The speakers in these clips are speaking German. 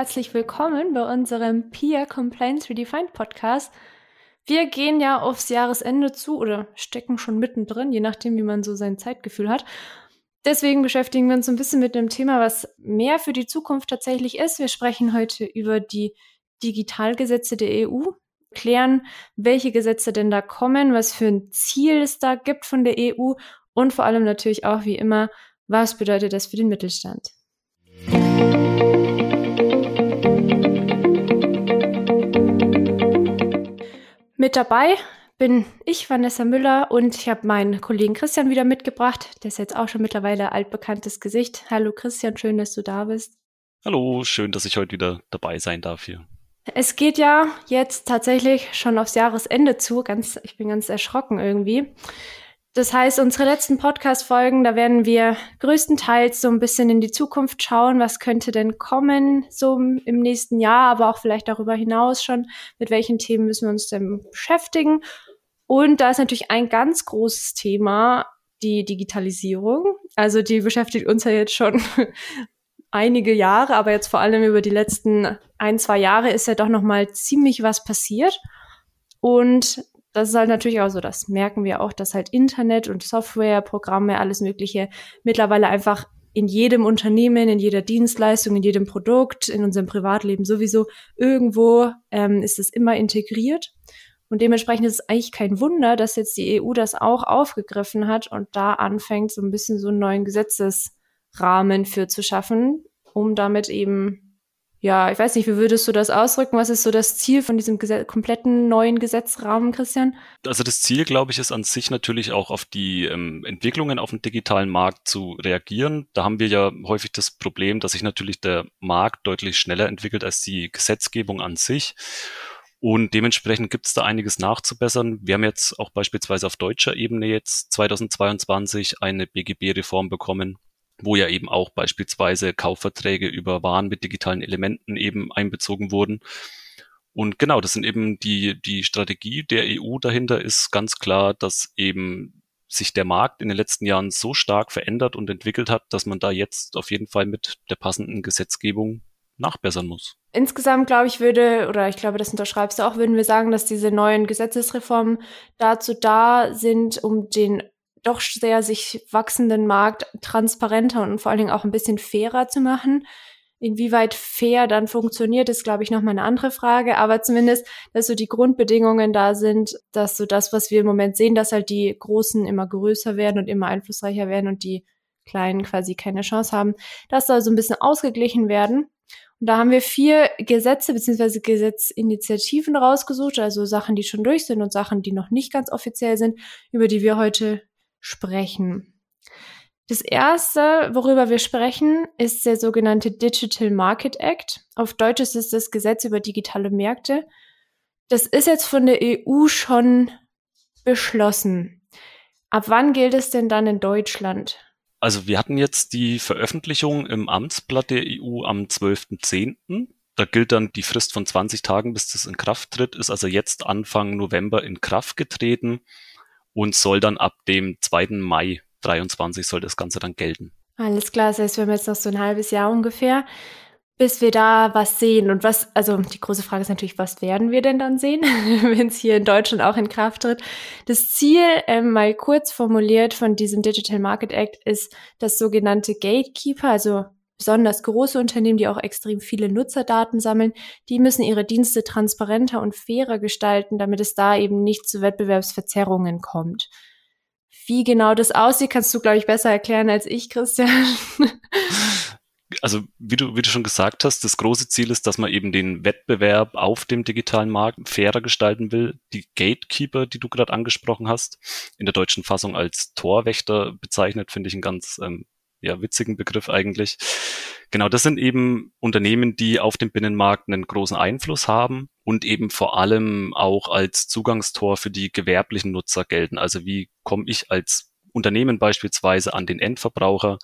herzlich willkommen bei unserem Peer Complaints Redefined Podcast. Wir gehen ja aufs Jahresende zu oder stecken schon mittendrin, je nachdem, wie man so sein Zeitgefühl hat. Deswegen beschäftigen wir uns ein bisschen mit einem Thema, was mehr für die Zukunft tatsächlich ist. Wir sprechen heute über die Digitalgesetze der EU, klären, welche Gesetze denn da kommen, was für ein Ziel es da gibt von der EU und vor allem natürlich auch wie immer, was bedeutet das für den Mittelstand. Mit dabei bin ich, Vanessa Müller, und ich habe meinen Kollegen Christian wieder mitgebracht. Der ist jetzt auch schon mittlerweile altbekanntes Gesicht. Hallo Christian, schön, dass du da bist. Hallo, schön, dass ich heute wieder dabei sein darf hier. Es geht ja jetzt tatsächlich schon aufs Jahresende zu. Ganz, ich bin ganz erschrocken irgendwie. Das heißt, unsere letzten Podcast-Folgen, da werden wir größtenteils so ein bisschen in die Zukunft schauen, was könnte denn kommen, so im nächsten Jahr, aber auch vielleicht darüber hinaus schon, mit welchen Themen müssen wir uns denn beschäftigen. Und da ist natürlich ein ganz großes Thema die Digitalisierung. Also die beschäftigt uns ja jetzt schon einige Jahre, aber jetzt vor allem über die letzten ein, zwei Jahre ist ja doch noch mal ziemlich was passiert. Und das ist halt natürlich auch so, das merken wir auch, dass halt Internet und Software, Programme, alles Mögliche mittlerweile einfach in jedem Unternehmen, in jeder Dienstleistung, in jedem Produkt, in unserem Privatleben sowieso irgendwo ähm, ist es immer integriert. Und dementsprechend ist es eigentlich kein Wunder, dass jetzt die EU das auch aufgegriffen hat und da anfängt, so ein bisschen so einen neuen Gesetzesrahmen für zu schaffen, um damit eben ja, ich weiß nicht, wie würdest du das ausdrücken? Was ist so das Ziel von diesem Gesetz kompletten neuen Gesetzrahmen, Christian? Also das Ziel, glaube ich, ist an sich natürlich auch auf die ähm, Entwicklungen auf dem digitalen Markt zu reagieren. Da haben wir ja häufig das Problem, dass sich natürlich der Markt deutlich schneller entwickelt als die Gesetzgebung an sich. Und dementsprechend gibt es da einiges nachzubessern. Wir haben jetzt auch beispielsweise auf deutscher Ebene jetzt 2022 eine BGB-Reform bekommen, wo ja eben auch beispielsweise Kaufverträge über Waren mit digitalen Elementen eben einbezogen wurden. Und genau, das sind eben die, die Strategie der EU dahinter ist ganz klar, dass eben sich der Markt in den letzten Jahren so stark verändert und entwickelt hat, dass man da jetzt auf jeden Fall mit der passenden Gesetzgebung nachbessern muss. Insgesamt glaube ich würde, oder ich glaube, das unterschreibst du auch, würden wir sagen, dass diese neuen Gesetzesreformen dazu da sind, um den doch sehr sich wachsenden Markt transparenter und vor allen Dingen auch ein bisschen fairer zu machen. Inwieweit fair dann funktioniert, ist, glaube ich, nochmal eine andere Frage. Aber zumindest, dass so die Grundbedingungen da sind, dass so das, was wir im Moment sehen, dass halt die Großen immer größer werden und immer einflussreicher werden und die Kleinen quasi keine Chance haben, das soll so ein bisschen ausgeglichen werden. Und da haben wir vier Gesetze bzw. Gesetzinitiativen rausgesucht, also Sachen, die schon durch sind und Sachen, die noch nicht ganz offiziell sind, über die wir heute sprechen. Das erste, worüber wir sprechen, ist der sogenannte Digital Market Act. Auf Deutsch ist es das Gesetz über digitale Märkte. Das ist jetzt von der EU schon beschlossen. Ab wann gilt es denn dann in Deutschland? Also wir hatten jetzt die Veröffentlichung im Amtsblatt der EU am 12.10. Da gilt dann die Frist von 20 Tagen, bis das in Kraft tritt, ist also jetzt Anfang November in Kraft getreten und soll dann ab dem 2. Mai 23 soll das Ganze dann gelten. Alles klar, das heißt, wir haben jetzt noch so ein halbes Jahr ungefähr, bis wir da was sehen. Und was, also die große Frage ist natürlich, was werden wir denn dann sehen, wenn es hier in Deutschland auch in Kraft tritt? Das Ziel, ähm, mal kurz formuliert von diesem Digital Market Act, ist das sogenannte Gatekeeper, also besonders große Unternehmen, die auch extrem viele Nutzerdaten sammeln, die müssen ihre Dienste transparenter und fairer gestalten, damit es da eben nicht zu Wettbewerbsverzerrungen kommt. Wie genau das aussieht, kannst du, glaube ich, besser erklären als ich, Christian. Also wie du, wie du schon gesagt hast, das große Ziel ist, dass man eben den Wettbewerb auf dem digitalen Markt fairer gestalten will. Die Gatekeeper, die du gerade angesprochen hast, in der deutschen Fassung als Torwächter bezeichnet, finde ich einen ganz ähm, ja, witzigen Begriff eigentlich. Genau, das sind eben Unternehmen, die auf dem Binnenmarkt einen großen Einfluss haben und eben vor allem auch als Zugangstor für die gewerblichen Nutzer gelten. Also wie komme ich als Unternehmen beispielsweise an den Endverbraucher?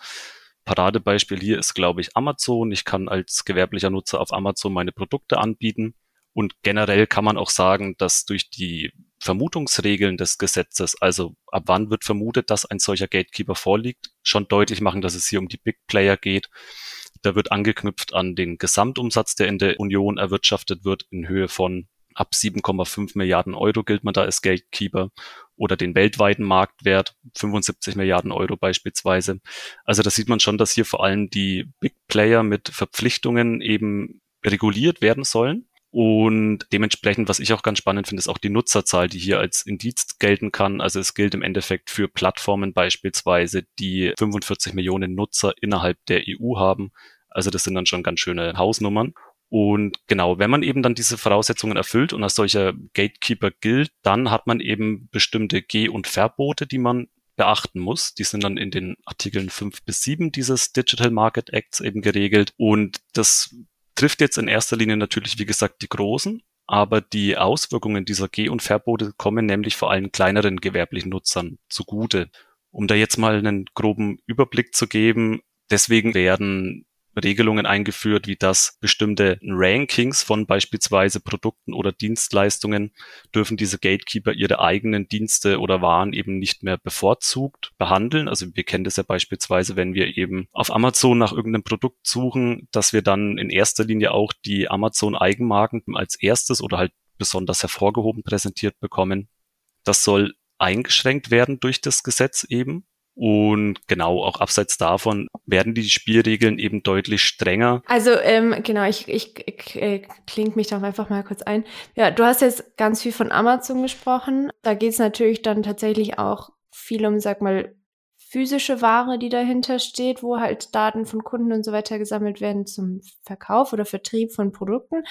Paradebeispiel hier ist, glaube ich, Amazon. Ich kann als gewerblicher Nutzer auf Amazon meine Produkte anbieten. Und generell kann man auch sagen, dass durch die Vermutungsregeln des Gesetzes, also ab wann wird vermutet, dass ein solcher Gatekeeper vorliegt, schon deutlich machen, dass es hier um die Big Player geht. Da wird angeknüpft an den Gesamtumsatz, der in der Union erwirtschaftet wird, in Höhe von ab 7,5 Milliarden Euro gilt man da als Gatekeeper oder den weltweiten Marktwert, 75 Milliarden Euro beispielsweise. Also da sieht man schon, dass hier vor allem die Big Player mit Verpflichtungen eben reguliert werden sollen. Und dementsprechend, was ich auch ganz spannend finde, ist auch die Nutzerzahl, die hier als Indiz gelten kann. Also es gilt im Endeffekt für Plattformen beispielsweise, die 45 Millionen Nutzer innerhalb der EU haben. Also das sind dann schon ganz schöne Hausnummern. Und genau, wenn man eben dann diese Voraussetzungen erfüllt und als solcher Gatekeeper gilt, dann hat man eben bestimmte Geh- und Verbote, die man beachten muss. Die sind dann in den Artikeln 5 bis 7 dieses Digital Market Acts eben geregelt. Und das trifft jetzt in erster Linie natürlich, wie gesagt, die Großen, aber die Auswirkungen dieser Geh- und Verbote kommen nämlich vor allem kleineren gewerblichen Nutzern zugute. Um da jetzt mal einen groben Überblick zu geben, deswegen werden Regelungen eingeführt, wie das bestimmte Rankings von beispielsweise Produkten oder Dienstleistungen dürfen diese Gatekeeper ihre eigenen Dienste oder Waren eben nicht mehr bevorzugt behandeln. Also wir kennen das ja beispielsweise, wenn wir eben auf Amazon nach irgendeinem Produkt suchen, dass wir dann in erster Linie auch die Amazon Eigenmarken als erstes oder halt besonders hervorgehoben präsentiert bekommen. Das soll eingeschränkt werden durch das Gesetz eben. Und genau, auch abseits davon werden die Spielregeln eben deutlich strenger. Also ähm, genau, ich, ich, ich äh, klinge mich doch einfach mal kurz ein. Ja, du hast jetzt ganz viel von Amazon gesprochen. Da geht es natürlich dann tatsächlich auch viel um, sag mal, physische Ware, die dahinter steht, wo halt Daten von Kunden und so weiter gesammelt werden zum Verkauf oder Vertrieb von Produkten.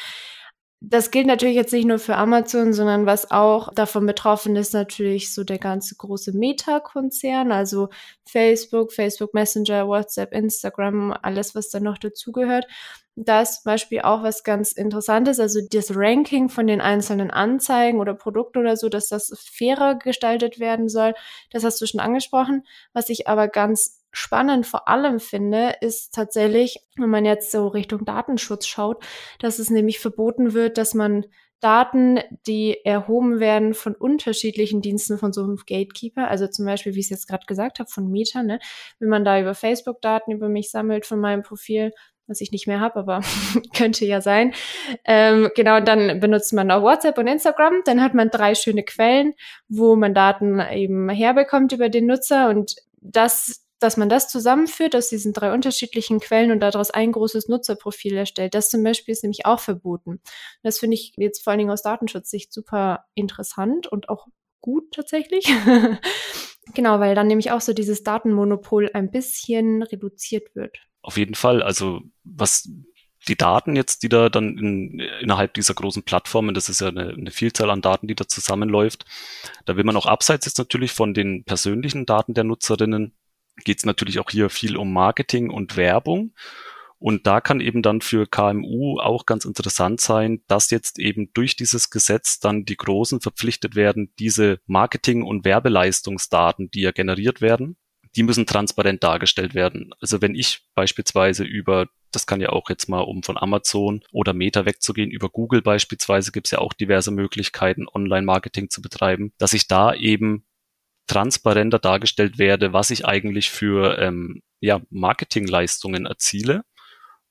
Das gilt natürlich jetzt nicht nur für Amazon, sondern was auch davon betroffen ist, natürlich so der ganze große Meta-Konzern, also Facebook, Facebook Messenger, WhatsApp, Instagram, alles, was da noch dazugehört. Da ist zum Beispiel auch was ganz Interessantes, also das Ranking von den einzelnen Anzeigen oder Produkten oder so, dass das fairer gestaltet werden soll. Das hast du schon angesprochen. Was ich aber ganz spannend vor allem finde, ist tatsächlich, wenn man jetzt so Richtung Datenschutz schaut, dass es nämlich verboten wird, dass man Daten, die erhoben werden von unterschiedlichen Diensten von so einem Gatekeeper, also zum Beispiel, wie ich es jetzt gerade gesagt habe, von Meta, ne, wenn man da über Facebook Daten über mich sammelt von meinem Profil, was ich nicht mehr habe, aber könnte ja sein. Ähm, genau, dann benutzt man auch WhatsApp und Instagram. Dann hat man drei schöne Quellen, wo man Daten eben herbekommt über den Nutzer und das dass man das zusammenführt aus diesen drei unterschiedlichen Quellen und daraus ein großes Nutzerprofil erstellt. Das zum Beispiel ist nämlich auch verboten. Das finde ich jetzt vor allen Dingen aus Datenschutzsicht super interessant und auch gut tatsächlich. genau, weil dann nämlich auch so dieses Datenmonopol ein bisschen reduziert wird. Auf jeden Fall. Also was die Daten jetzt, die da dann in, innerhalb dieser großen Plattformen, das ist ja eine, eine, Vielzahl an Daten, die da zusammenläuft, da will man auch abseits jetzt natürlich von den persönlichen Daten der Nutzerinnen geht es natürlich auch hier viel um Marketing und Werbung. Und da kann eben dann für KMU auch ganz interessant sein, dass jetzt eben durch dieses Gesetz dann die Großen verpflichtet werden, diese Marketing- und Werbeleistungsdaten, die ja generiert werden, die müssen transparent dargestellt werden. Also wenn ich beispielsweise über, das kann ja auch jetzt mal, um von Amazon oder Meta wegzugehen, über Google beispielsweise gibt es ja auch diverse Möglichkeiten, Online-Marketing zu betreiben, dass ich da eben transparenter dargestellt werde, was ich eigentlich für ähm, ja, Marketingleistungen erziele.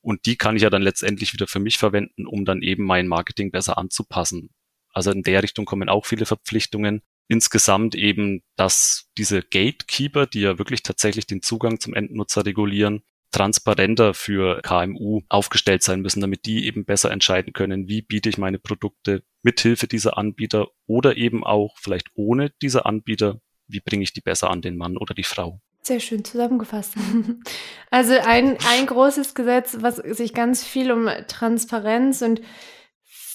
Und die kann ich ja dann letztendlich wieder für mich verwenden, um dann eben mein Marketing besser anzupassen. Also in der Richtung kommen auch viele Verpflichtungen. Insgesamt eben, dass diese Gatekeeper, die ja wirklich tatsächlich den Zugang zum Endnutzer regulieren, transparenter für KMU aufgestellt sein müssen, damit die eben besser entscheiden können, wie biete ich meine Produkte mithilfe dieser Anbieter oder eben auch vielleicht ohne diese Anbieter wie bringe ich die besser an den Mann oder die Frau. Sehr schön zusammengefasst. Also ein, ein großes Gesetz, was sich ganz viel um Transparenz und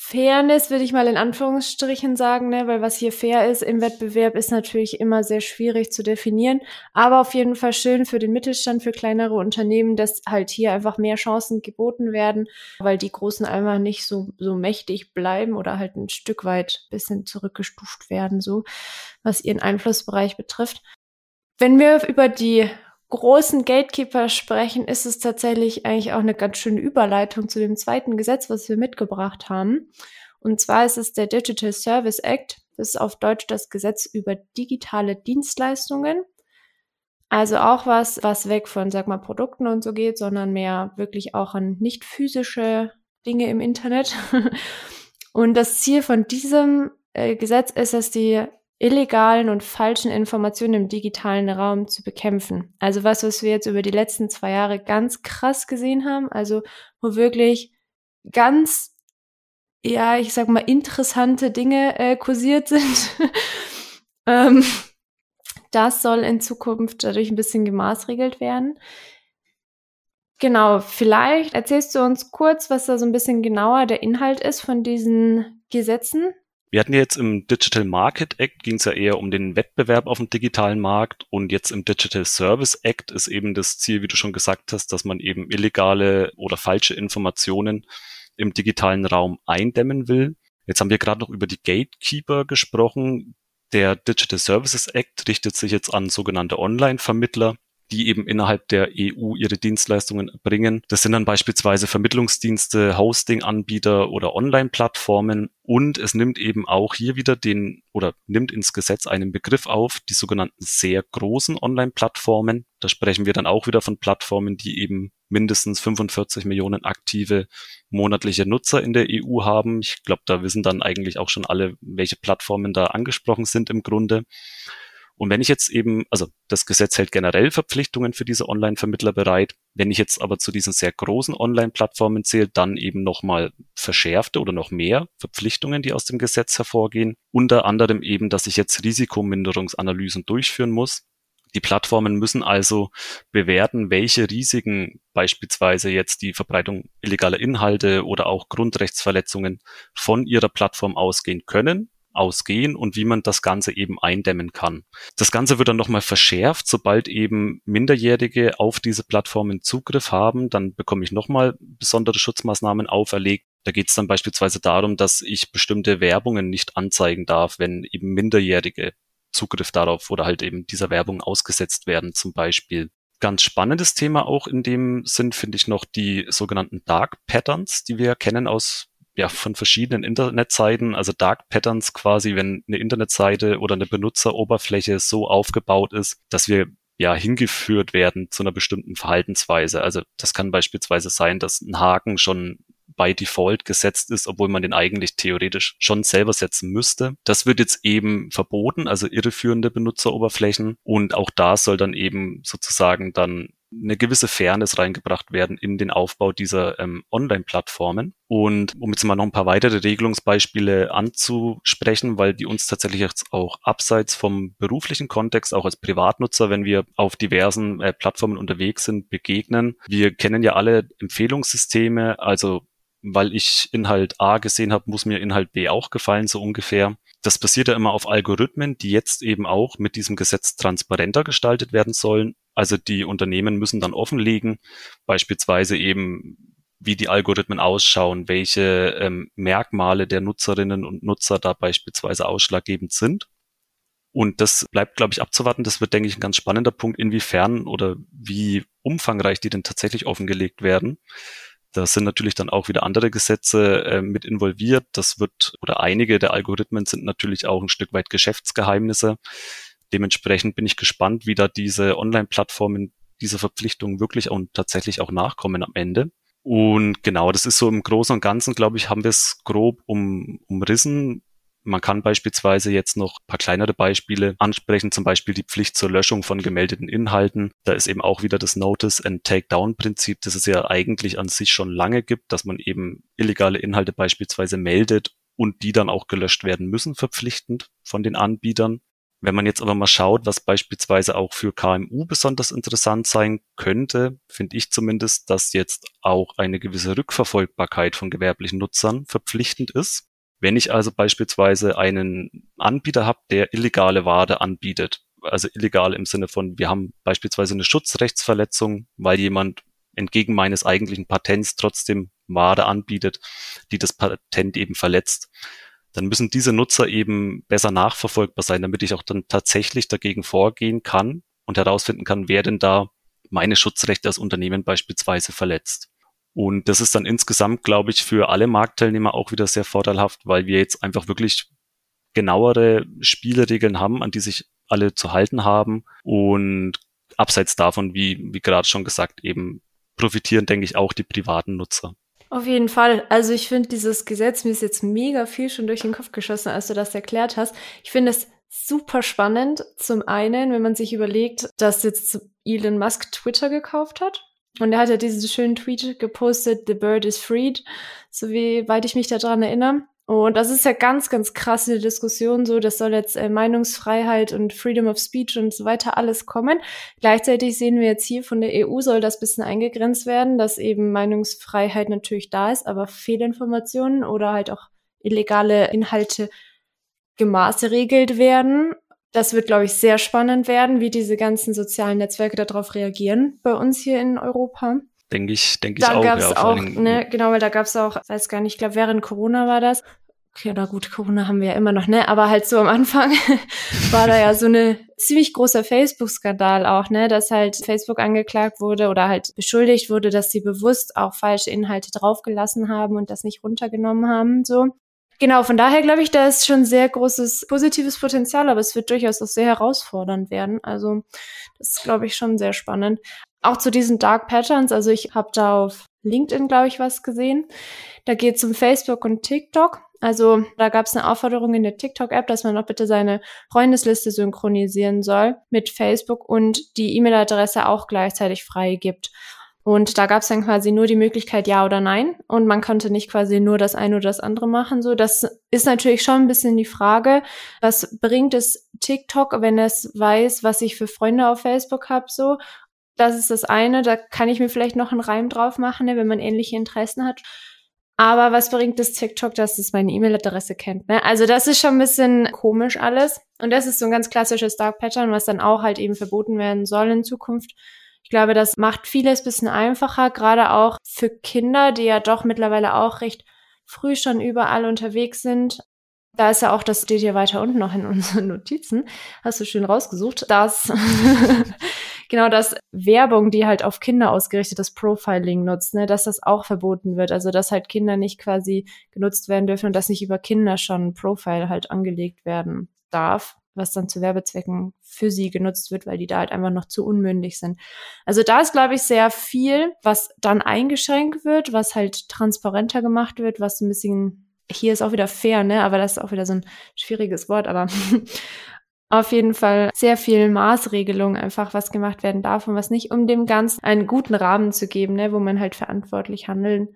Fairness, würde ich mal in Anführungsstrichen sagen, ne? weil was hier fair ist im Wettbewerb, ist natürlich immer sehr schwierig zu definieren. Aber auf jeden Fall schön für den Mittelstand, für kleinere Unternehmen, dass halt hier einfach mehr Chancen geboten werden, weil die Großen einfach nicht so, so mächtig bleiben oder halt ein Stück weit bisschen zurückgestuft werden, so was ihren Einflussbereich betrifft. Wenn wir über die großen Gatekeeper sprechen, ist es tatsächlich eigentlich auch eine ganz schöne Überleitung zu dem zweiten Gesetz, was wir mitgebracht haben. Und zwar ist es der Digital Service Act. Das ist auf Deutsch das Gesetz über digitale Dienstleistungen. Also auch was, was weg von, sag mal, Produkten und so geht, sondern mehr wirklich auch an nicht physische Dinge im Internet. und das Ziel von diesem äh, Gesetz ist es, die illegalen und falschen Informationen im digitalen Raum zu bekämpfen. Also was, was wir jetzt über die letzten zwei Jahre ganz krass gesehen haben, also wo wirklich ganz, ja, ich sag mal, interessante Dinge äh, kursiert sind. ähm, das soll in Zukunft dadurch ein bisschen gemaßregelt werden. Genau, vielleicht erzählst du uns kurz, was da so ein bisschen genauer der Inhalt ist von diesen Gesetzen. Wir hatten ja jetzt im Digital Market Act ging es ja eher um den Wettbewerb auf dem digitalen Markt und jetzt im Digital Service Act ist eben das Ziel, wie du schon gesagt hast, dass man eben illegale oder falsche Informationen im digitalen Raum eindämmen will. Jetzt haben wir gerade noch über die Gatekeeper gesprochen. Der Digital Services Act richtet sich jetzt an sogenannte Online-Vermittler die eben innerhalb der EU ihre Dienstleistungen bringen. Das sind dann beispielsweise Vermittlungsdienste, Hosting-Anbieter oder Online-Plattformen. Und es nimmt eben auch hier wieder den oder nimmt ins Gesetz einen Begriff auf, die sogenannten sehr großen Online-Plattformen. Da sprechen wir dann auch wieder von Plattformen, die eben mindestens 45 Millionen aktive monatliche Nutzer in der EU haben. Ich glaube, da wissen dann eigentlich auch schon alle, welche Plattformen da angesprochen sind im Grunde. Und wenn ich jetzt eben, also das Gesetz hält generell Verpflichtungen für diese Online-Vermittler bereit. Wenn ich jetzt aber zu diesen sehr großen Online-Plattformen zähle, dann eben nochmal verschärfte oder noch mehr Verpflichtungen, die aus dem Gesetz hervorgehen. Unter anderem eben, dass ich jetzt Risikominderungsanalysen durchführen muss. Die Plattformen müssen also bewerten, welche Risiken beispielsweise jetzt die Verbreitung illegaler Inhalte oder auch Grundrechtsverletzungen von ihrer Plattform ausgehen können ausgehen und wie man das Ganze eben eindämmen kann. Das Ganze wird dann nochmal verschärft, sobald eben Minderjährige auf diese Plattformen Zugriff haben, dann bekomme ich nochmal besondere Schutzmaßnahmen auferlegt. Da geht es dann beispielsweise darum, dass ich bestimmte Werbungen nicht anzeigen darf, wenn eben Minderjährige Zugriff darauf oder halt eben dieser Werbung ausgesetzt werden zum Beispiel. Ganz spannendes Thema auch in dem Sinn finde ich noch die sogenannten Dark Patterns, die wir kennen aus ja, von verschiedenen Internetseiten, also Dark Patterns quasi, wenn eine Internetseite oder eine Benutzeroberfläche so aufgebaut ist, dass wir ja hingeführt werden zu einer bestimmten Verhaltensweise. Also das kann beispielsweise sein, dass ein Haken schon by Default gesetzt ist, obwohl man den eigentlich theoretisch schon selber setzen müsste. Das wird jetzt eben verboten, also irreführende Benutzeroberflächen. Und auch da soll dann eben sozusagen dann eine gewisse Fairness reingebracht werden in den Aufbau dieser ähm, Online-Plattformen. Und um jetzt mal noch ein paar weitere Regelungsbeispiele anzusprechen, weil die uns tatsächlich jetzt auch abseits vom beruflichen Kontext, auch als Privatnutzer, wenn wir auf diversen äh, Plattformen unterwegs sind, begegnen. Wir kennen ja alle Empfehlungssysteme, also weil ich Inhalt A gesehen habe, muss mir Inhalt B auch gefallen, so ungefähr. Das basiert ja immer auf Algorithmen, die jetzt eben auch mit diesem Gesetz transparenter gestaltet werden sollen. Also die Unternehmen müssen dann offenlegen, beispielsweise eben, wie die Algorithmen ausschauen, welche ähm, Merkmale der Nutzerinnen und Nutzer da beispielsweise ausschlaggebend sind. Und das bleibt, glaube ich, abzuwarten. Das wird, denke ich, ein ganz spannender Punkt, inwiefern oder wie umfangreich die denn tatsächlich offengelegt werden. Da sind natürlich dann auch wieder andere Gesetze äh, mit involviert. Das wird, oder einige der Algorithmen sind natürlich auch ein Stück weit Geschäftsgeheimnisse. Dementsprechend bin ich gespannt, wie da diese Online-Plattformen dieser Verpflichtung wirklich und tatsächlich auch nachkommen am Ende. Und genau, das ist so im Großen und Ganzen, glaube ich, haben wir es grob um, umrissen. Man kann beispielsweise jetzt noch ein paar kleinere Beispiele ansprechen, zum Beispiel die Pflicht zur Löschung von gemeldeten Inhalten. Da ist eben auch wieder das Notice and Takedown Prinzip, das es ja eigentlich an sich schon lange gibt, dass man eben illegale Inhalte beispielsweise meldet und die dann auch gelöscht werden müssen, verpflichtend von den Anbietern. Wenn man jetzt aber mal schaut, was beispielsweise auch für KMU besonders interessant sein könnte, finde ich zumindest, dass jetzt auch eine gewisse Rückverfolgbarkeit von gewerblichen Nutzern verpflichtend ist. Wenn ich also beispielsweise einen Anbieter habe, der illegale Ware anbietet, also illegal im Sinne von, wir haben beispielsweise eine Schutzrechtsverletzung, weil jemand entgegen meines eigentlichen Patents trotzdem Ware anbietet, die das Patent eben verletzt, dann müssen diese Nutzer eben besser nachverfolgbar sein, damit ich auch dann tatsächlich dagegen vorgehen kann und herausfinden kann, wer denn da meine Schutzrechte als Unternehmen beispielsweise verletzt. Und das ist dann insgesamt, glaube ich, für alle Marktteilnehmer auch wieder sehr vorteilhaft, weil wir jetzt einfach wirklich genauere Spielregeln haben, an die sich alle zu halten haben und abseits davon, wie, wie gerade schon gesagt, eben profitieren, denke ich, auch die privaten Nutzer. Auf jeden Fall. Also ich finde dieses Gesetz, mir ist jetzt mega viel schon durch den Kopf geschossen, als du das erklärt hast. Ich finde es super spannend. Zum einen, wenn man sich überlegt, dass jetzt Elon Musk Twitter gekauft hat. Und er hat ja diesen schönen Tweet gepostet, The Bird is freed, so wie weit ich mich daran erinnere. Und das ist ja ganz, ganz krasse Diskussion, so, das soll jetzt äh, Meinungsfreiheit und Freedom of Speech und so weiter alles kommen. Gleichzeitig sehen wir jetzt hier von der EU soll das bisschen eingegrenzt werden, dass eben Meinungsfreiheit natürlich da ist, aber Fehlinformationen oder halt auch illegale Inhalte gemaßregelt werden. Das wird, glaube ich, sehr spannend werden, wie diese ganzen sozialen Netzwerke darauf reagieren bei uns hier in Europa. Denke ich, denke ich auch. Da gab es ja, auch, ne, genau, weil da gab es auch, weiß gar nicht, ich glaube, während Corona war das. Okay, na gut, Corona haben wir ja immer noch, ne? Aber halt so am Anfang war da ja so eine ziemlich großer Facebook-Skandal auch, ne? Dass halt Facebook angeklagt wurde oder halt beschuldigt wurde, dass sie bewusst auch falsche Inhalte draufgelassen haben und das nicht runtergenommen haben, so. Genau, von daher glaube ich, da ist schon sehr großes positives Potenzial, aber es wird durchaus auch sehr herausfordernd werden. Also das ist, glaube ich, schon sehr spannend. Auch zu diesen Dark Patterns, also ich habe da auf LinkedIn, glaube ich, was gesehen. Da geht es um Facebook und TikTok. Also da gab es eine Aufforderung in der TikTok-App, dass man doch bitte seine Freundesliste synchronisieren soll mit Facebook und die E-Mail-Adresse auch gleichzeitig freigibt. Und da gab es dann quasi nur die Möglichkeit ja oder nein. Und man konnte nicht quasi nur das eine oder das andere machen. So, das ist natürlich schon ein bisschen die Frage, was bringt es TikTok, wenn es weiß, was ich für Freunde auf Facebook habe, so das ist das eine, da kann ich mir vielleicht noch einen Reim drauf machen, ne, wenn man ähnliche Interessen hat. Aber was bringt das TikTok, dass es meine E-Mail-Adresse kennt? Ne? Also das ist schon ein bisschen komisch alles. Und das ist so ein ganz klassisches Dark Pattern, was dann auch halt eben verboten werden soll in Zukunft. Ich glaube, das macht vieles bisschen einfacher, gerade auch für Kinder, die ja doch mittlerweile auch recht früh schon überall unterwegs sind. Da ist ja auch, das steht hier weiter unten noch in unseren Notizen, hast du schön rausgesucht, dass genau das Werbung, die halt auf Kinder ausgerichtetes Profiling nutzt, ne, dass das auch verboten wird. Also dass halt Kinder nicht quasi genutzt werden dürfen und dass nicht über Kinder schon ein Profile halt angelegt werden darf, was dann zu Werbezwecken für sie genutzt wird, weil die da halt einfach noch zu unmündig sind. Also da ist, glaube ich, sehr viel, was dann eingeschränkt wird, was halt transparenter gemacht wird, was ein bisschen hier ist auch wieder fair, ne? Aber das ist auch wieder so ein schwieriges Wort, aber auf jeden Fall sehr viel Maßregelung einfach, was gemacht werden darf und was nicht, um dem Ganzen einen guten Rahmen zu geben, ne, wo man halt verantwortlich handeln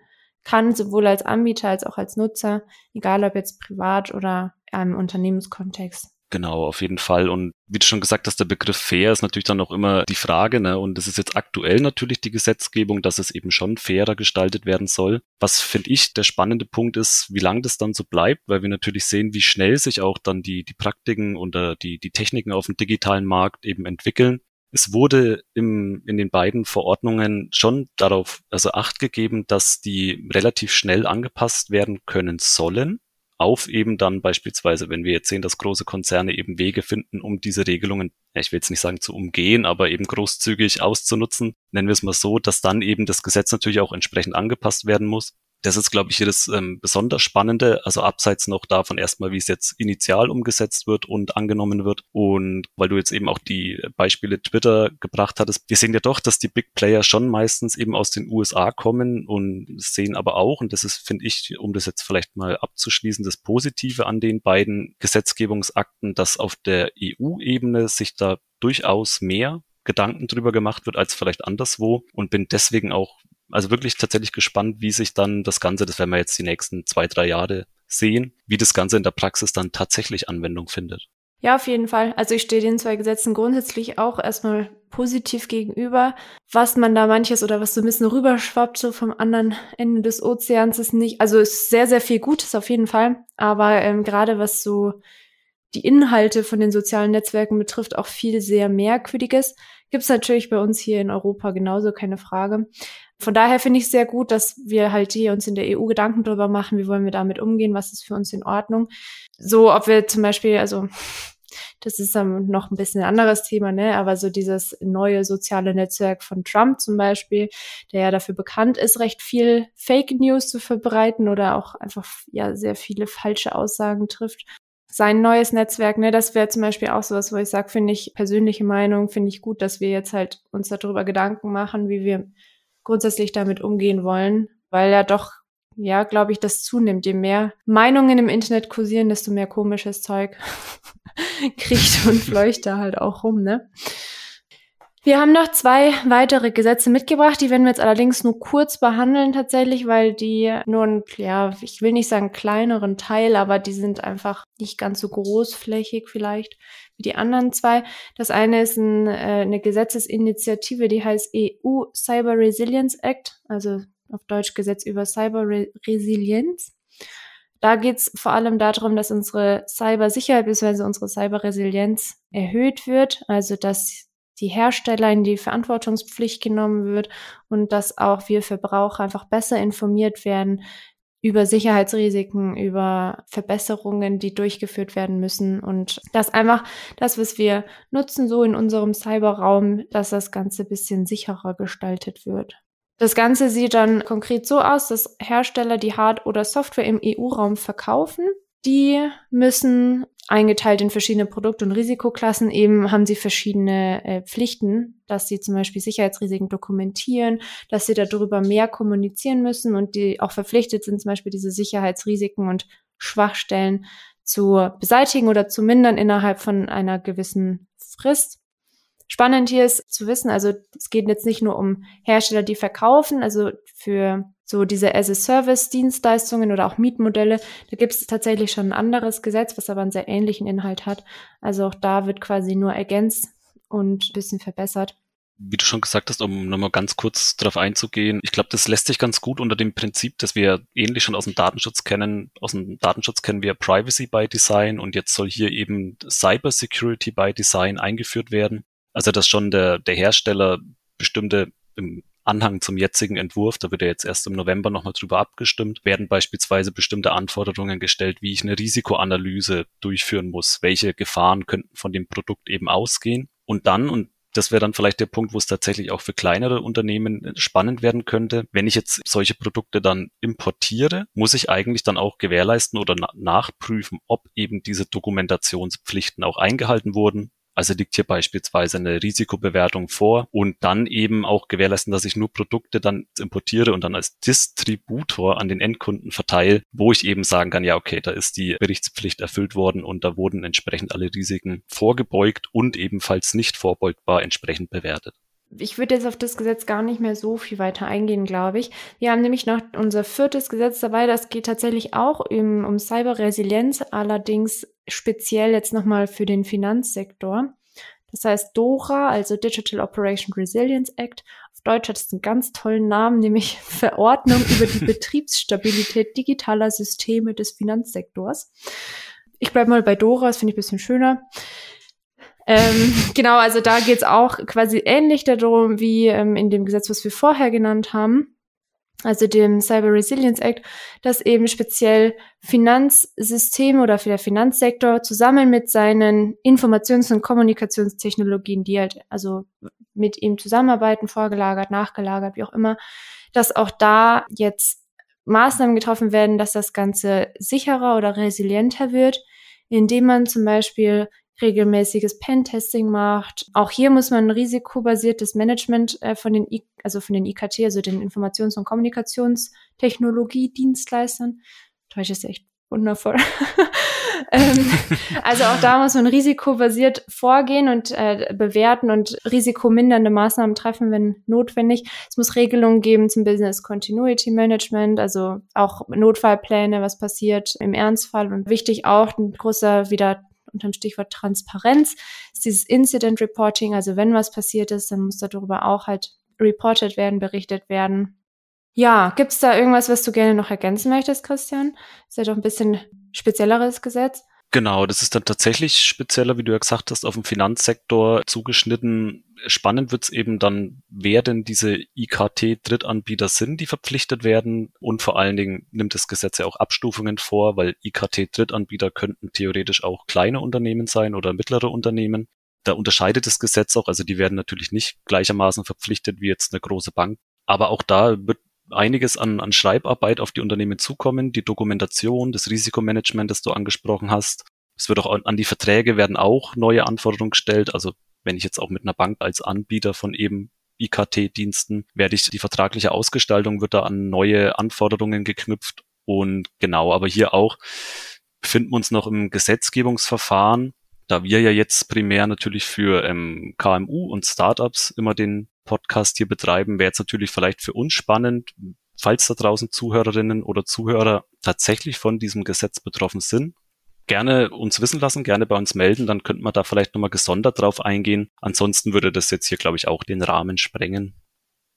kann, sowohl als Anbieter als auch als Nutzer, egal ob jetzt privat oder im Unternehmenskontext. Genau, auf jeden Fall. Und wie du schon gesagt hast, der Begriff fair ist natürlich dann auch immer die Frage, ne? Und es ist jetzt aktuell natürlich die Gesetzgebung, dass es eben schon fairer gestaltet werden soll. Was finde ich der spannende Punkt ist, wie lange das dann so bleibt, weil wir natürlich sehen, wie schnell sich auch dann die, die Praktiken oder die, die Techniken auf dem digitalen Markt eben entwickeln. Es wurde im, in den beiden Verordnungen schon darauf, also Acht gegeben, dass die relativ schnell angepasst werden können sollen auf eben dann beispielsweise, wenn wir jetzt sehen, dass große Konzerne eben Wege finden, um diese Regelungen, ich will jetzt nicht sagen zu umgehen, aber eben großzügig auszunutzen, nennen wir es mal so, dass dann eben das Gesetz natürlich auch entsprechend angepasst werden muss das ist, glaube ich, hier das ähm, besonders Spannende, also abseits noch davon erstmal, wie es jetzt initial umgesetzt wird und angenommen wird. Und weil du jetzt eben auch die Beispiele Twitter gebracht hattest, wir sehen ja doch, dass die Big Player schon meistens eben aus den USA kommen und sehen aber auch, und das ist, finde ich, um das jetzt vielleicht mal abzuschließen, das Positive an den beiden Gesetzgebungsakten, dass auf der EU-Ebene sich da durchaus mehr Gedanken drüber gemacht wird als vielleicht anderswo und bin deswegen auch also wirklich tatsächlich gespannt, wie sich dann das Ganze, das werden wir jetzt die nächsten zwei, drei Jahre sehen, wie das Ganze in der Praxis dann tatsächlich Anwendung findet. Ja, auf jeden Fall. Also ich stehe den zwei Gesetzen grundsätzlich auch erstmal positiv gegenüber. Was man da manches oder was so ein bisschen rüberschwappt, so vom anderen Ende des Ozeans, ist nicht, also ist sehr, sehr viel Gutes auf jeden Fall. Aber ähm, gerade was so die Inhalte von den sozialen Netzwerken betrifft, auch viel sehr Merkwürdiges. Gibt es natürlich bei uns hier in Europa genauso, keine Frage. Von daher finde ich sehr gut, dass wir halt hier uns in der EU Gedanken darüber machen, wie wollen wir damit umgehen, was ist für uns in Ordnung. So, ob wir zum Beispiel, also das ist dann noch ein bisschen ein anderes Thema, ne? Aber so dieses neue soziale Netzwerk von Trump zum Beispiel, der ja dafür bekannt ist, recht viel Fake News zu verbreiten oder auch einfach ja sehr viele falsche Aussagen trifft. sein neues Netzwerk, ne, das wäre zum Beispiel auch sowas, wo ich sage, finde ich persönliche Meinung, finde ich gut, dass wir jetzt halt uns darüber Gedanken machen, wie wir grundsätzlich damit umgehen wollen, weil ja doch, ja, glaube ich, das zunimmt. Je mehr Meinungen im Internet kursieren, desto mehr komisches Zeug kriecht und fleucht da halt auch rum, ne? Wir haben noch zwei weitere Gesetze mitgebracht, die werden wir jetzt allerdings nur kurz behandeln tatsächlich, weil die nur ein, ja, ich will nicht sagen kleineren Teil, aber die sind einfach nicht ganz so großflächig vielleicht wie die anderen zwei. Das eine ist ein, äh, eine Gesetzesinitiative, die heißt EU Cyber Resilience Act, also auf Deutsch Gesetz über Cyber Resilienz. Da geht es vor allem darum, dass unsere Cybersicherheit bzw. unsere Cyberresilienz erhöht wird, also dass die Hersteller in die Verantwortungspflicht genommen wird und dass auch wir Verbraucher einfach besser informiert werden über Sicherheitsrisiken, über Verbesserungen, die durchgeführt werden müssen und dass einfach das, was wir nutzen, so in unserem Cyberraum, dass das Ganze bisschen sicherer gestaltet wird. Das Ganze sieht dann konkret so aus, dass Hersteller, die Hard- oder Software im EU-Raum verkaufen, die müssen eingeteilt in verschiedene Produkt- und Risikoklassen eben haben sie verschiedene äh, Pflichten, dass sie zum Beispiel Sicherheitsrisiken dokumentieren, dass sie darüber mehr kommunizieren müssen und die auch verpflichtet sind, zum Beispiel diese Sicherheitsrisiken und Schwachstellen zu beseitigen oder zu mindern innerhalb von einer gewissen Frist. Spannend hier ist zu wissen, also es geht jetzt nicht nur um Hersteller, die verkaufen, also für so diese As-a-Service-Dienstleistungen oder auch Mietmodelle, da gibt es tatsächlich schon ein anderes Gesetz, was aber einen sehr ähnlichen Inhalt hat. Also auch da wird quasi nur ergänzt und ein bisschen verbessert. Wie du schon gesagt hast, um nochmal ganz kurz darauf einzugehen, ich glaube, das lässt sich ganz gut unter dem Prinzip, dass wir ähnlich schon aus dem Datenschutz kennen. Aus dem Datenschutz kennen wir Privacy by Design und jetzt soll hier eben Cyber Security by Design eingeführt werden. Also dass schon der, der Hersteller bestimmte im Anhang zum jetzigen Entwurf, da wird ja jetzt erst im November nochmal drüber abgestimmt, werden beispielsweise bestimmte Anforderungen gestellt, wie ich eine Risikoanalyse durchführen muss, welche Gefahren könnten von dem Produkt eben ausgehen. Und dann, und das wäre dann vielleicht der Punkt, wo es tatsächlich auch für kleinere Unternehmen spannend werden könnte. Wenn ich jetzt solche Produkte dann importiere, muss ich eigentlich dann auch gewährleisten oder na nachprüfen, ob eben diese Dokumentationspflichten auch eingehalten wurden also liegt hier beispielsweise eine Risikobewertung vor und dann eben auch gewährleisten, dass ich nur Produkte dann importiere und dann als Distributor an den Endkunden verteile, wo ich eben sagen kann, ja, okay, da ist die Berichtspflicht erfüllt worden und da wurden entsprechend alle Risiken vorgebeugt und ebenfalls nicht vorbeugbar entsprechend bewertet ich würde jetzt auf das Gesetz gar nicht mehr so viel weiter eingehen, glaube ich. Wir haben nämlich noch unser viertes Gesetz dabei, das geht tatsächlich auch um, um Cyberresilienz, allerdings speziell jetzt nochmal für den Finanzsektor. Das heißt DORA, also Digital Operation Resilience Act. Auf Deutsch hat es einen ganz tollen Namen, nämlich Verordnung über die Betriebsstabilität digitaler Systeme des Finanzsektors. Ich bleibe mal bei DORA, das finde ich ein bisschen schöner. Ähm, genau, also da geht's auch quasi ähnlich darum wie ähm, in dem Gesetz, was wir vorher genannt haben, also dem Cyber Resilience Act, dass eben speziell Finanzsysteme oder für der Finanzsektor zusammen mit seinen Informations- und Kommunikationstechnologien, die halt also mit ihm zusammenarbeiten, vorgelagert, nachgelagert, wie auch immer, dass auch da jetzt Maßnahmen getroffen werden, dass das Ganze sicherer oder resilienter wird, indem man zum Beispiel regelmäßiges Pen-Testing macht. Auch hier muss man ein risikobasiertes Management äh, von den, I also von den IKT, also den Informations- und Kommunikationstechnologie-Dienstleistern. Deutsch ist echt wundervoll. ähm, also auch da muss man risikobasiert vorgehen und äh, bewerten und risikomindernde Maßnahmen treffen, wenn notwendig. Es muss Regelungen geben zum Business Continuity Management, also auch Notfallpläne, was passiert im Ernstfall und wichtig auch ein großer wieder unter dem Stichwort Transparenz ist dieses Incident Reporting. Also wenn was passiert ist, dann muss darüber auch halt reported werden, berichtet werden. Ja, gibt's da irgendwas, was du gerne noch ergänzen möchtest, Christian? Ist ja doch ein bisschen spezielleres Gesetz. Genau, das ist dann tatsächlich spezieller, wie du ja gesagt hast, auf den Finanzsektor zugeschnitten. Spannend wird's eben dann, wer denn diese IKT-Drittanbieter sind, die verpflichtet werden. Und vor allen Dingen nimmt das Gesetz ja auch Abstufungen vor, weil IKT-Drittanbieter könnten theoretisch auch kleine Unternehmen sein oder mittlere Unternehmen. Da unterscheidet das Gesetz auch, also die werden natürlich nicht gleichermaßen verpflichtet wie jetzt eine große Bank. Aber auch da wird einiges an, an Schreibarbeit auf die Unternehmen zukommen, die Dokumentation, das Risikomanagement, das du angesprochen hast. Es wird auch an die Verträge werden auch neue Anforderungen gestellt. Also wenn ich jetzt auch mit einer Bank als Anbieter von eben IKT-Diensten werde ich die vertragliche Ausgestaltung wird da an neue Anforderungen geknüpft und genau, aber hier auch befinden wir uns noch im Gesetzgebungsverfahren, da wir ja jetzt primär natürlich für ähm, KMU und Startups immer den Podcast hier betreiben, wäre jetzt natürlich vielleicht für uns spannend, falls da draußen Zuhörerinnen oder Zuhörer tatsächlich von diesem Gesetz betroffen sind, gerne uns wissen lassen, gerne bei uns melden, dann könnten wir da vielleicht nochmal gesondert drauf eingehen. Ansonsten würde das jetzt hier, glaube ich, auch den Rahmen sprengen,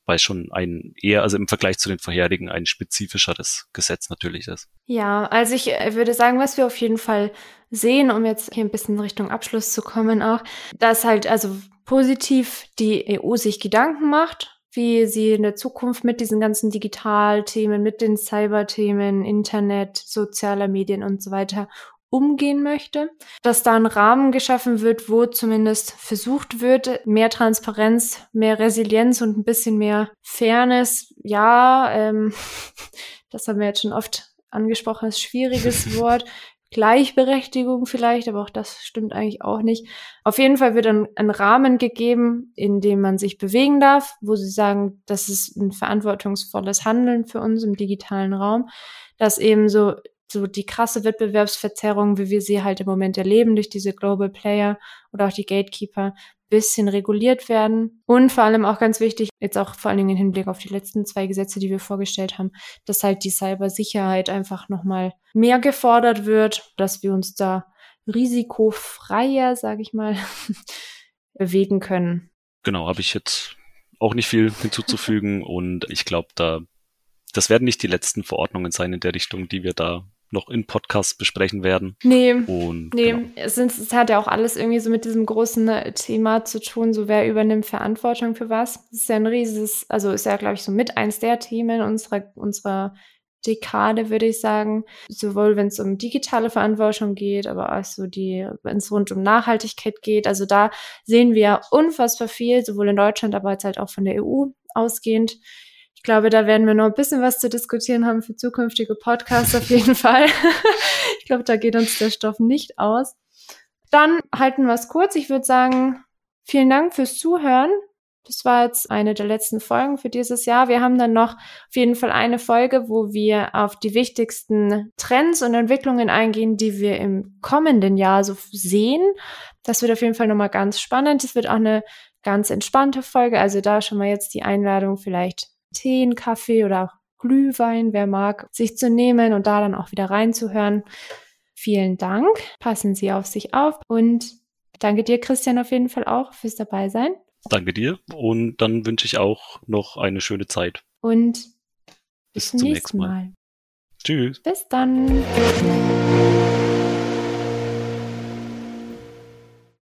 weil schon ein eher, also im Vergleich zu den vorherigen, ein spezifischeres Gesetz natürlich ist. Ja, also ich äh, würde sagen, was wir auf jeden Fall sehen, um jetzt hier ein bisschen Richtung Abschluss zu kommen auch, dass halt also positiv die EU sich Gedanken macht wie sie in der Zukunft mit diesen ganzen Digitalthemen, mit den Cyberthemen, Internet, sozialer Medien und so weiter umgehen möchte, dass da ein Rahmen geschaffen wird, wo zumindest versucht wird, mehr Transparenz, mehr Resilienz und ein bisschen mehr Fairness. Ja, ähm, das haben wir jetzt schon oft angesprochen, ist schwieriges Wort. Gleichberechtigung vielleicht, aber auch das stimmt eigentlich auch nicht. Auf jeden Fall wird ein, ein Rahmen gegeben, in dem man sich bewegen darf, wo sie sagen, das ist ein verantwortungsvolles Handeln für uns im digitalen Raum, dass eben so so die krasse Wettbewerbsverzerrung, wie wir sie halt im Moment erleben durch diese Global Player oder auch die Gatekeeper, bisschen reguliert werden. Und vor allem auch ganz wichtig, jetzt auch vor allen Dingen im Hinblick auf die letzten zwei Gesetze, die wir vorgestellt haben, dass halt die Cybersicherheit einfach nochmal mehr gefordert wird, dass wir uns da risikofreier, sage ich mal, bewegen können. Genau, habe ich jetzt auch nicht viel hinzuzufügen und ich glaube, da das werden nicht die letzten Verordnungen sein in der Richtung, die wir da noch in Podcasts besprechen werden. Nee, und, nee. Genau. Es, es hat ja auch alles irgendwie so mit diesem großen äh, Thema zu tun, so wer übernimmt Verantwortung für was. Das ist ja ein riesiges, also ist ja, glaube ich, so mit eins der Themen unserer, unserer Dekade, würde ich sagen. Sowohl wenn es um digitale Verantwortung geht, aber auch so die, wenn es rund um Nachhaltigkeit geht. Also da sehen wir unfassbar viel, sowohl in Deutschland, aber jetzt halt auch von der EU ausgehend glaube, da werden wir noch ein bisschen was zu diskutieren haben für zukünftige Podcasts auf jeden Fall. ich glaube, da geht uns der Stoff nicht aus. Dann halten wir es kurz. Ich würde sagen, vielen Dank fürs Zuhören. Das war jetzt eine der letzten Folgen für dieses Jahr. Wir haben dann noch auf jeden Fall eine Folge, wo wir auf die wichtigsten Trends und Entwicklungen eingehen, die wir im kommenden Jahr so sehen. Das wird auf jeden Fall nochmal ganz spannend. Es wird auch eine ganz entspannte Folge. Also da schon mal jetzt die Einladung, vielleicht Tee, Kaffee oder auch Glühwein, wer mag, sich zu nehmen und da dann auch wieder reinzuhören. Vielen Dank. Passen Sie auf sich auf und danke dir, Christian, auf jeden Fall auch fürs Dabeisein. Danke dir und dann wünsche ich auch noch eine schöne Zeit. Und bis, bis zum nächsten Mal. Mal. Tschüss. Bis dann.